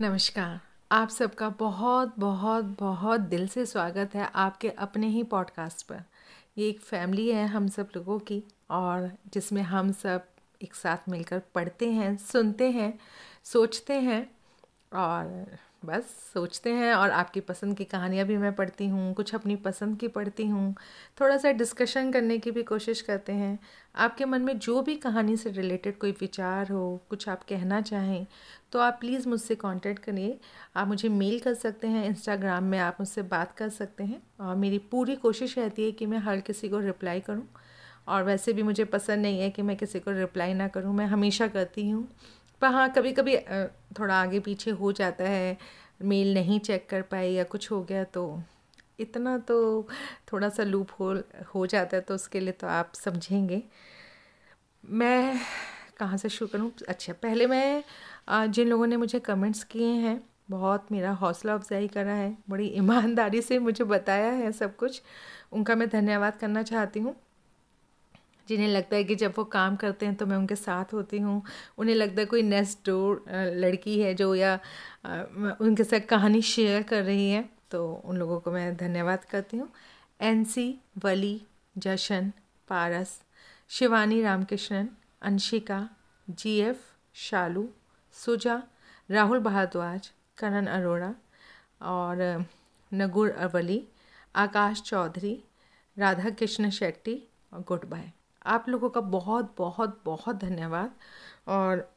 नमस्कार। आप सबका बहुत बहुत बहुत दिल से स्वागत है आपके अपने ही पॉडकास्ट पर। ये एक फैमिली है हम सब लोगों की और जिसमें हम सब एक साथ मिलकर पढ़ते हैं, सुनते हैं, सोचते हैं और बस सोचते हैं और आपकी पसंद की कहानियाँ भी मैं पढ़ती हूँ, कुछ अपनी पसंद की पढ़ती हूँ। थोड़ा सा डिस्कशन करने की भी कोशिश करते हैं। आपके मन में जो भी कहानी से रिलेटेड कोई विचार हो, कुछ आप कहना चाहें तो आप प्लीज़ मुझसे कांटेक्ट करिए। आप मुझे मेल कर सकते हैं इंस्टाग्राम में आप मुझसे बात कर सकते हैं। और मेरी पूरी कोशिश रहती है कि मैं हर किसी को रिप्लाई करूँ। और वैसे भी मुझे पसंद नहीं है कि मैं किसी को रिप्लाई ना करूँ, मैं हमेशा करती हूँ। पर हाँ कभी कभी थोड़ा आगे पीछे हो जाता है, मेल नहीं चेक कर पाए या कुछ हो गया तो इतना तो थोड़ा सा लूप हो हो जाता है तो उसके लिए तो आप समझेंगे। मैं कहाँ से शुरू करूँ? अच्छा पहले मैं जिन लोगों ने मुझे कमेंट्स किए हैं, बहुत मेरा हौसला अफजाई करा है, बड़ी ईमानदारी से मुझे बताया है सब कुछ, उनका मैं धन्यवाद करना चाहती हूँ। जिन्हें लगता है कि जब वो काम करते हैं तो मैं उनके साथ होती हूँ। उन्हें लगता है कोई नेक्स्ट डोर लड़की है जो या उनके साथ कहानी शेयर कर रही है तो उन लोगों को मैं धन्यवाद करती हूँ। एनसी वली जशन पारस शिवानी रामकृष्णन अंशिका जीएफ शालू सुजा राहुल भारद्वाज करण अरोड़ा और नगुर अवली आकाश चौधरी राधा कृष्ण शेट्टी और गुड बाय आप लोगों का बहुत बहुत बहुत धन्यवाद। और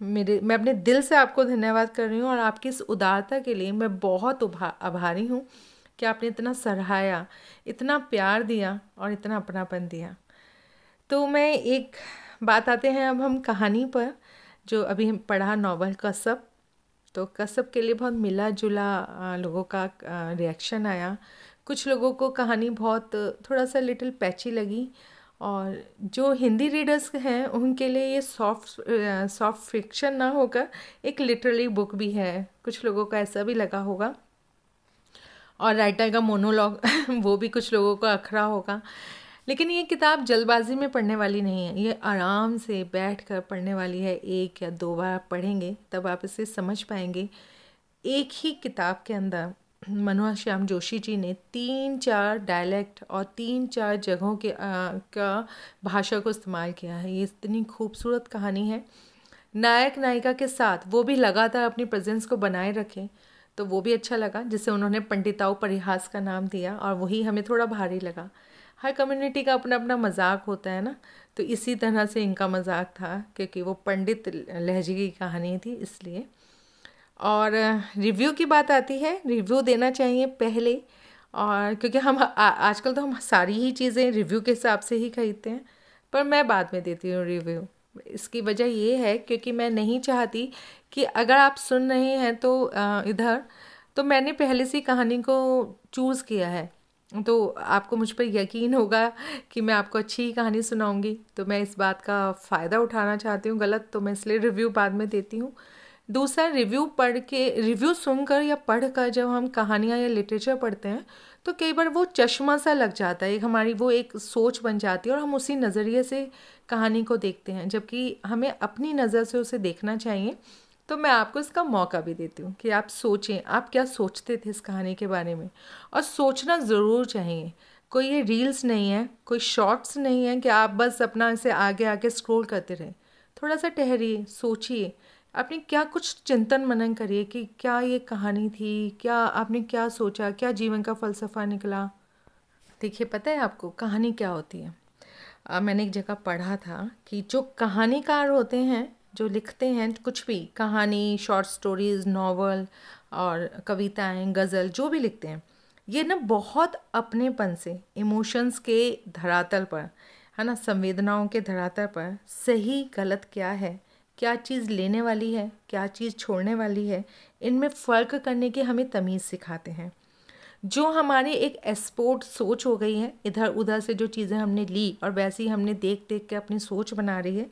मेरे, मैं अपने दिल से आपको धन्यवाद कर रही हूँ और आपकी इस उदारता के लिए मैं बहुत आभारी हूँ कि आपने इतना सराहाया इतना प्यार दिया और इतना अपनापन दिया। तो मैं एक बात आते हैं अब हम कहानी पर, जो अभी हम पढ़ा नावल कसब। तो कसब के लिए बहुत मिला जुला लोगों का रिएक्शन आया। कुछ लोगों को कहानी बहुत, थोड़ा सा लिटिल पैची लगी और जो हिंदी रीडर्स हैं, उनके लिए ये सॉफ्ट सॉफ्ट फिक्शन ना होकर एक लिटरली बुक भी है। कुछ लोगों का ऐसा भी लगा होगा। और राइटर का मोनोलॉग वो भी कुछ लोगों को अखरा होगा। लेकिन ये किताब जल्दबाजी में पढ़ने वाली नहीं है। ये आराम से बैठ कर पढ़ने वाली है। एक या दो बार पढ़ेंगे, तब आप इसे समझ पाएँगे। एक ही किताब के अंदर मनोहर श्याम जोशी जी ने तीन चार डायलेक्ट और तीन चार जगहों के आ, का भाषा को इस्तेमाल किया है। ये इतनी खूबसूरत कहानी है। नायक नायिका के साथ वो भी लगातार अपनी प्रेजेंस को बनाए रखें तो वो भी अच्छा लगा जिसे उन्होंने पंडिताओं परिहास का नाम दिया और वही हमें थोड़ा भारी लगा। हर कम्युनिटी का अपना अपना मज़ाक होता है ना तो इसी तरह से इनका मज़ाक था क्योंकि वो पंडित लहजे की कहानी थी इसलिए। और रिव्यू की बात आती है रिव्यू देना चाहिए पहले। और क्योंकि हम आजकल तो हम सारी ही चीज़ें रिव्यू के हिसाब से ही खरीदते हैं, पर मैं बाद में देती हूँ रिव्यू इसकी वजह ये है क्योंकि मैं नहीं चाहती कि अगर आप सुन रहे हैं तो इधर तो मैंने पहले से कहानी को चूज़ किया है। तो आपको मुझ पर यकीन होगा कि मैं आपको अच्छी ही कहानी सुनाऊँगी। तो मैं इस बात का फ़ायदा उठाना चाहती हूँ, गलत तो मैं इसलिए रिव्यू बाद में देती हूँ। दूसरा रिव्यू पढ़ के रिव्यू सुनकर या पढ़ कर जब हम कहानियाँ या लिटरेचर पढ़ते हैं तो कई बार वो चश्मा सा लग जाता है, एक हमारी वो एक सोच बन जाती है और हम उसी नज़रिए से कहानी को देखते हैं। जबकि हमें अपनी नज़र से उसे देखना चाहिए तो मैं आपको इसका मौका भी देती हूँ कि आप सोचें, आप क्या सोचते थे इस कहानी के बारे में? और सोचना ज़रूर चाहिए। कोई ये रील्स नहीं है, कोई शॉर्ट्स नहीं है कि आप बस अपना इसे आगे आगे स्क्रॉल करते रहें। थोड़ा सा ठहरिए, सोचिए। आपने क्या कुछ चिंतन मनन करिए कि क्या ये कहानी थी? क्या आपने क्या सोचा? क्या जीवन का फ़लसफ़ा निकला? देखिए पता है आपको कहानी क्या होती है? आ, मैंने एक जगह पढ़ा था कि जो कहानीकार होते हैं जो लिखते हैं कुछ भी कहानी शॉर्ट स्टोरीज़ नावल और कविताएँ गज़ल जो भी लिखते हैं ये ना बहुत अपनेपन से इमोशंस के धरातल पर है ना संवेदनाओं के धरातल पर सही गलत क्या है क्या चीज़ लेने वाली है, क्या चीज़ छोड़ने वाली है, इनमें फ़र्क करने की हमें तमीज़ सिखाते हैं। जो हमारे एक एक्सपोर्ट सोच हो गई है, इधर उधर से जो चीज़ें हमने ली और वैसे ही हमने देख देख के अपनी सोच बना रही है,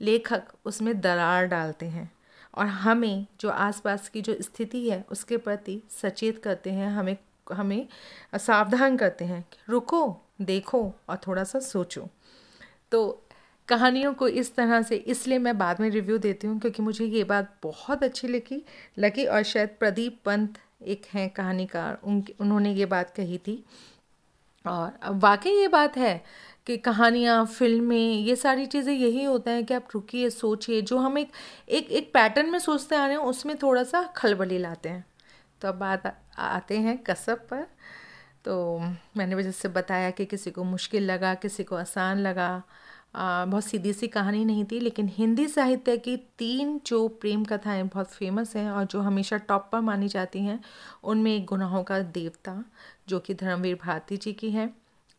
लेखक उसमें दरार डालते हैं और हमें जो आसपास की जो स्थिति है, उसके प्रति सचेत करते हैं, हमें हमें सावधान करते हैं रुको, देखो और थोड़ा सा सोचो। तो कहानियों को इस तरह से, इसलिए मैं बाद में रिव्यू देती हूँ क्योंकि मुझे ये बात बहुत अच्छी लगी लगी और शायद प्रदीप पंत एक हैं कहानीकार उन उन्होंने ये बात कही थी। और वाकई ये बात है कि कहानियाँ, फ़िल्में, ये सारी चीज़ें यही होता है कि आप रुकिए, सोचिए, जो हम एक एक एक पैटर्न में सोचते आ रहे हैं, उसमें थोड़ा सा खलबली लाते हैं। तो अब बात आते हैं कसब पर। तो मैंने जैसे बताया कि किसी को मुश्किल लगा, किसी को आसान लगा बहुत सीधी सी कहानी नहीं थी, लेकिन हिंदी साहित्य की तीन जो प्रेम कथाएँ बहुत फ़ेमस हैं और जो हमेशा टॉप पर मानी जाती हैं, उनमें एक गुनाहों का देवता, जो कि धर्मवीर भारती जी की है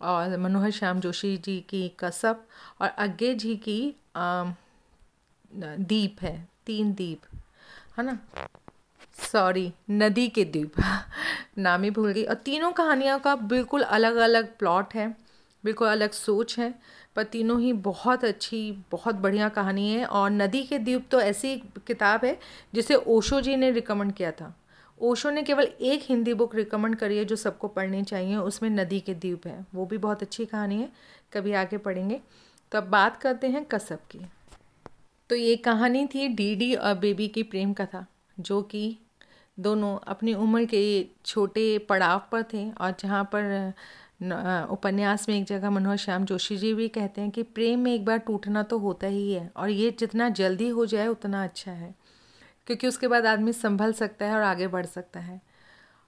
और मनोहर श्याम जोशी जी की कसब और अज्ञे जी की दीप है, तीन दीप, है ना? सॉरी नदी के द्वीप नाम ही भूल गई। और तीनों कहानियों का बिल्कुल अलग अलग प्लॉट है, बिल्कुल अलग सोच है। पर तीनों ही बहुत अच्छी, बहुत बढ़िया कहानी है और नदी के द्वीप तो ऐसी किताब है जिसे ओशो जी ने रिकमेंड किया था। ओशो ने केवल एक हिंदी बुक रिकमेंड करी है जो सबको पढ़नी चाहिए, उसमें नदी के द्वीप है। वो भी बहुत अच्छी कहानी है, कभी आगे पढ़ेंगे। तो अब बात करते हैं कसब की। तो ये कहानी थी डीडी और बेबी की प्रेम कथा, जो कि दोनों अपनी उम्र के छोटे पड़ाव पर थे और जहाँ पर उपन्यास में एक जगह मनोहर श्याम जोशी जी भी कहते हैं कि प्रेम में एक बार टूटना तो होता ही है और ये जितना जल्दी हो जाए, उतना अच्छा है। क्योंकि उसके बाद आदमी संभल सकता है और आगे बढ़ सकता है।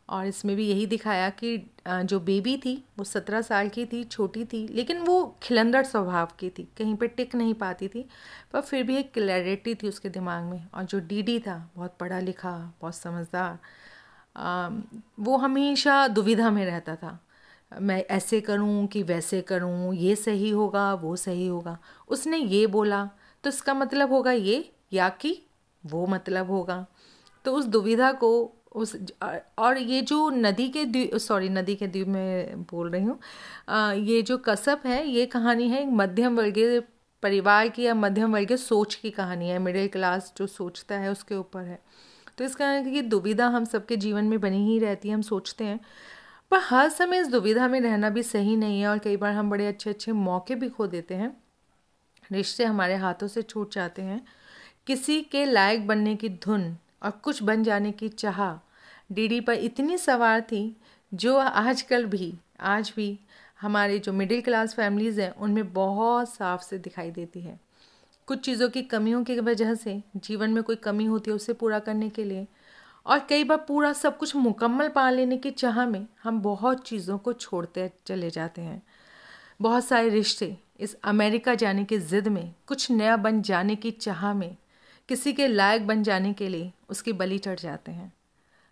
और इसमें भी यही दिखाया कि जो बेबी थी, वो सत्रह साल की थी, छोटी थी, लेकिन वो खिलंदड़ स्वभाव की थी, कहीं पे टिक नहीं पाती थी, पर फिर भी एक क्लैरिटी थी उसके दिमाग में। और जो डीडी था, बहुत पढ़ा लिखा, बहुत समझदार वो हमेशा दुविधा में रहता था। मैं ऐसे करूँ कि वैसे करूँ, ये सही होगा, वो सही होगा। उसने ये बोला तो इसका मतलब होगा ये, या कि वो मतलब होगा। तो उस दुविधा को, उस और ये जो नदी के द्वीप सॉरी, नदी के द्वीप में बोल रही हूँ ये जो कसब है, ये कहानी है मध्यम वर्गीय परिवार की या मध्यम वर्गीय सोच की कहानी है। मिडिल क्लास जो सोचता है उसके ऊपर है। तो इस कारण की दुविधा हम सबके जीवन में बनी ही रहती है, हम सोचते हैं। पर हर समय इस दुविधा में रहना भी सही नहीं है और कई बार हम बड़े अच्छे अच्छे मौके भी खो देते हैं। रिश्ते हमारे हाथों से छूट जाते हैं। किसी के लायक बनने की धुन और कुछ बन जाने की चाह डीडी पर इतनी सवार थी, जो आजकल भी, आज भी हमारे जो मिडिल क्लास फैमिलीज़ हैं, उनमें बहुत साफ़ से दिखाई देती है। कुछ चीज़ों की कमियों की वजह से जीवन में कोई कमी होती है उसे पूरा करने के लिए और कई बार पूरा सब कुछ मुकम्मल पा लेने की चाह में हम बहुत चीज़ों को छोड़ते चले जाते हैं। बहुत सारे रिश्ते इस अमेरिका जाने की ज़िद में, कुछ नया बन जाने की चाह में, किसी के लायक बन जाने के लिए उसकी बलि चढ़ जाते हैं।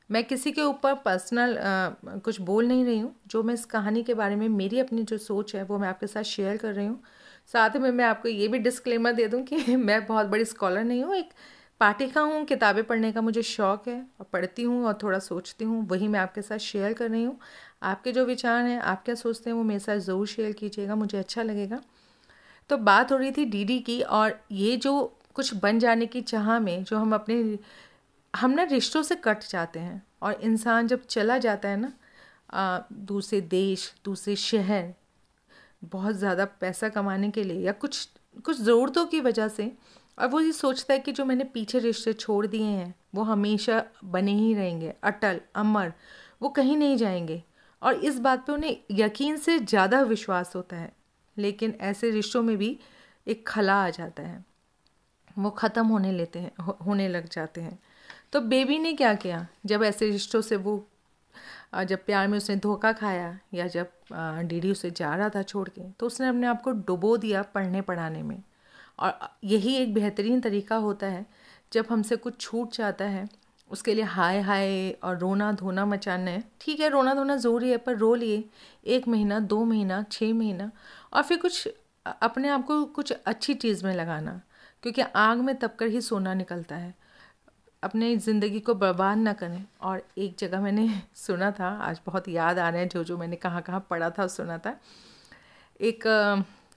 मैं किसी के ऊपर पर्सनल कुछ बोल नहीं रही हूँ, जो मैं इस कहानी के बारे में मेरी अपनी जो सोच है, वो मैं आपके साथ शेयर कर रही हूँ। साथ में मैं आपको ये भी डिस्क्लेमर दे दूँ कि मैं बहुत बड़ी स्कॉलर नहीं हूँ, एक पाठिका हूँ किताबें पढ़ने का मुझे शौक़ है, और पढ़ती हूँ और थोड़ा सोचती हूँ, वही मैं आपके साथ शेयर कर रही हूँ। आपके जो विचार हैं, आप क्या सोचते हैं, वो मेरे साथ ज़रूर शेयर कीजिएगा, मुझे अच्छा लगेगा। तो बात हो रही थी डीडी की, और ये जो कुछ बन जाने की चाह में जो हम अपने, हम ना रिश्तों से कट जाते हैं, और इंसान जब चला जाता है ना दूसरे देश, दूसरे शहर, बहुत ज़्यादा पैसा कमाने के लिए, या कुछ कुछ ज़रूरतों की वजह से और वो ये सोचता है कि जो मैंने पीछे रिश्ते छोड़ दिए हैं वो हमेशा बने ही रहेंगे। अटल अमर वो कहीं नहीं जाएँगे। और इस बात पे उन्हें यकीन से ज़्यादा विश्वास होता है। लेकिन ऐसे रिश्तों में भी एक खला आ जाता है। वो ख़त्म होने लेते हैं हो, होने लग जाते हैं। तो बेबी ने क्या किया? जब ऐसे रिश्तों से वो जब प्यार में उसने धोखा खाया या जब डीडी उसे जा रहा था छोड़ के तो उसने अपने आप को डुबो दिया पढ़ने पढ़ाने में। और यही एक बेहतरीन तरीका होता है, जब हमसे कुछ छूट जाता है, उसके लिए हाय हाय और रोना धोना मचाना है। ठीक है, रोना धोना ज़रूरी है, पर रो लिए। एक महीना, दो महीना छः महीना और फिर कुछ अपने आप को कुछ अच्छी चीज़ में लगाना, क्योंकि आग में तब कर ही सोना निकलता है। अपने ज़िंदगी को बर्बाद ना करें। और एक जगह मैंने सुना था, आज बहुत याद आ रहे हैं जो जो मैंने कहाँ कहाँ पढ़ा था सुना था। एक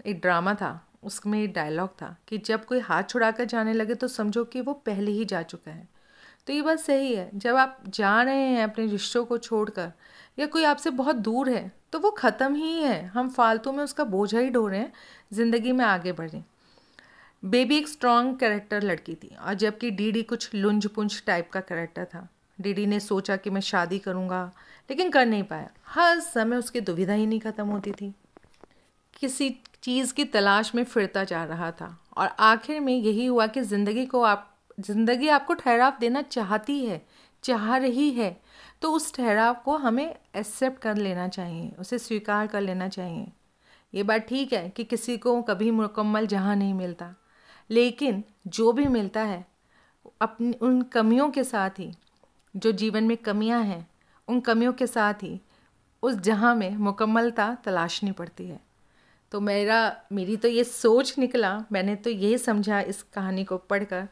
एक ड्रामा था उसमें एक डायलॉग था कि जब कोई हाथ छुड़ाकर जाने लगे तो समझो कि वो पहले ही जा चुका है। तो ये बात सही है, जब आप जा रहे हैं अपने रिश्तों को छोड़कर या कोई आपसे बहुत दूर है तो वो ख़त्म ही है। हम फालतू में उसका बोझा ही ढो रहे हैं, ज़िंदगी में आगे बढ़ें। बेबी एक स्ट्रॉन्ग कैरेक्टर लड़की थी और जबकि डीडी कुछ लुंज पुंज टाइप का कैरेक्टर था। डीडी ने सोचा कि मैं शादी करूँगा, लेकिन कर नहीं पाया। हर समय उसकी दुविधा ही नहीं ख़त्म होती थी। किसी चीज़ की तलाश में फिरता जा रहा था। और आखिर में यही हुआ कि ज़िंदगी को आप, ज़िंदगी आपको ठहराव देना चाहती है, चाह रही है तो उस ठहराव को हमें एक्सेप्ट कर लेना चाहिए, उसे स्वीकार कर लेना चाहिए। ये बात ठीक है कि किसी को कभी मुकम्मल जहाँ नहीं मिलता, लेकिन जो भी मिलता है, अपनी, उन कमियों के साथ ही, जो जीवन में कमियाँ हैं, उन कमियों के साथ ही, उस जहाँ में मुकम्मलता तलाशनी पड़ती है। तो मेरा, मेरी तो ये सोच निकला, मैंने तो ये समझा इस कहानी को पढ़कर।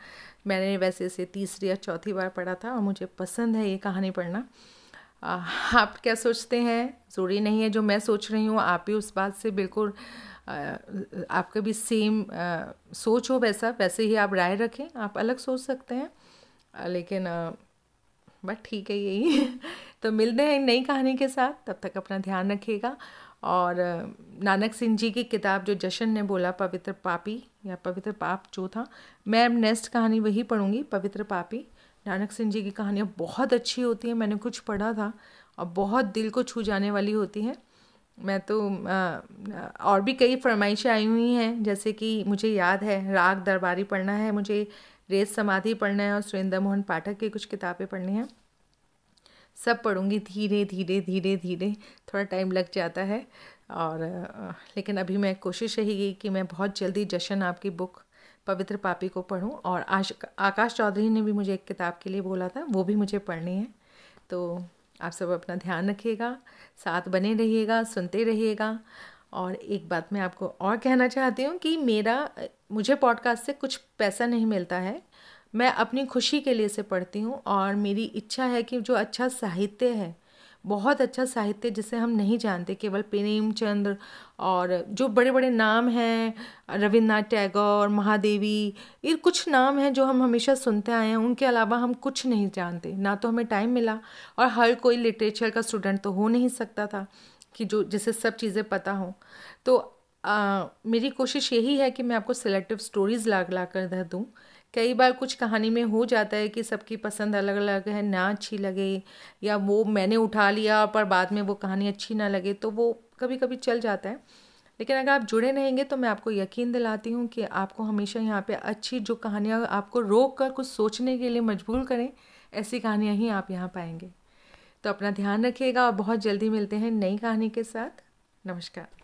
मैंने वैसे इसे तीसरी या चौथी बार पढ़ा था और मुझे पसंद है ये कहानी पढ़ना। आप क्या सोचते हैं? ज़रूरी नहीं है जो मैं सोच रही हूँ, आप भी उस बात से बिल्कुल आपका भी सेम सोच हो वैसा। वैसे ही आप राय रखें, आप अलग सोच सकते हैं। लेकिन बट ठीक है यही। तो मिलते हैं नई कहानी के साथ। तब तक अपना ध्यान रखिएगा। और नानक सिंह जी की किताब जो जशन ने बोला पवित्र पापी या पवित्र पाप जो था मैं नेक्स्ट कहानी वही पढ़ूँगी पवित्र पापी। नानक सिंह जी की कहानियाँ बहुत अच्छी होती हैं मैंने कुछ पढ़ा था और बहुत दिल को छू जाने वाली होती हैं। मैं तो आ, और भी कई फरमाइशें आई हुई हैं जैसे कि मुझे याद है राग दरबारी पढ़ना है मुझे रेत समाधि पढ़ना है और सुरेंद्र मोहन पाठक की कुछ किताबें पढ़नी हैं। सब पढ़ूँगी धीरे धीरे धीरे धीरे। थोड़ा टाइम लग जाता है। और लेकिन अभी मैं कोशिश रहेगी कि मैं बहुत जल्दी जशन आपकी बुक पवित्र पापी को पढ़ूं। और आश आकाश चौधरी ने भी मुझे एक किताब के लिए बोला था, वो भी मुझे पढ़नी है। तो आप सब अपना ध्यान रखिएगा, साथ बने रहिएगा, सुनते रहिएगा। और एक बात मैं आपको और कहना चाहती हूँ कि मेरा मुझे पॉडकास्ट से कुछ पैसा नहीं मिलता है। मैं अपनी खुशी के लिए इसे पढ़ती हूँ और मेरी इच्छा है कि जो अच्छा साहित्य है बहुत अच्छा साहित्य जिसे हम नहीं जानते केवल प्रेमचंद्र और जो बड़े बड़े नाम हैं रविन्द्रनाथ टैगोर महादेवी ये कुछ नाम हैं जो हम हमेशा सुनते आए हैं उनके अलावा हम कुछ नहीं जानते। ना तो हमें टाइम मिला और हर कोई लिटरेचर का स्टूडेंट तो हो नहीं सकता था कि जो जिसे सब चीज़ें पता हों। तो आ, मेरी कोशिश यही है कि मैं आपको सिलेक्टिव स्टोरीज़ ला ला कर दूँ कई बार कुछ कहानी में हो जाता है कि सबकी पसंद अलग अलग है, ना अच्छी लगे, या वो मैंने उठा लिया पर बाद में वो कहानी अच्छी ना लगे तो वो कभी कभी चल जाता है। लेकिन अगर आप जुड़े रहेंगे तो मैं आपको यकीन दिलाती हूँ कि आपको हमेशा यहाँ पे अच्छी जो कहानियाँ आपको रोक कर कुछ सोचने के लिए मजबूर करें, ऐसी कहानियाँ ही आप यहाँ पाएँगे। तो अपना ध्यान रखिएगा और बहुत जल्दी मिलते हैं नई कहानी के साथ। नमस्कार।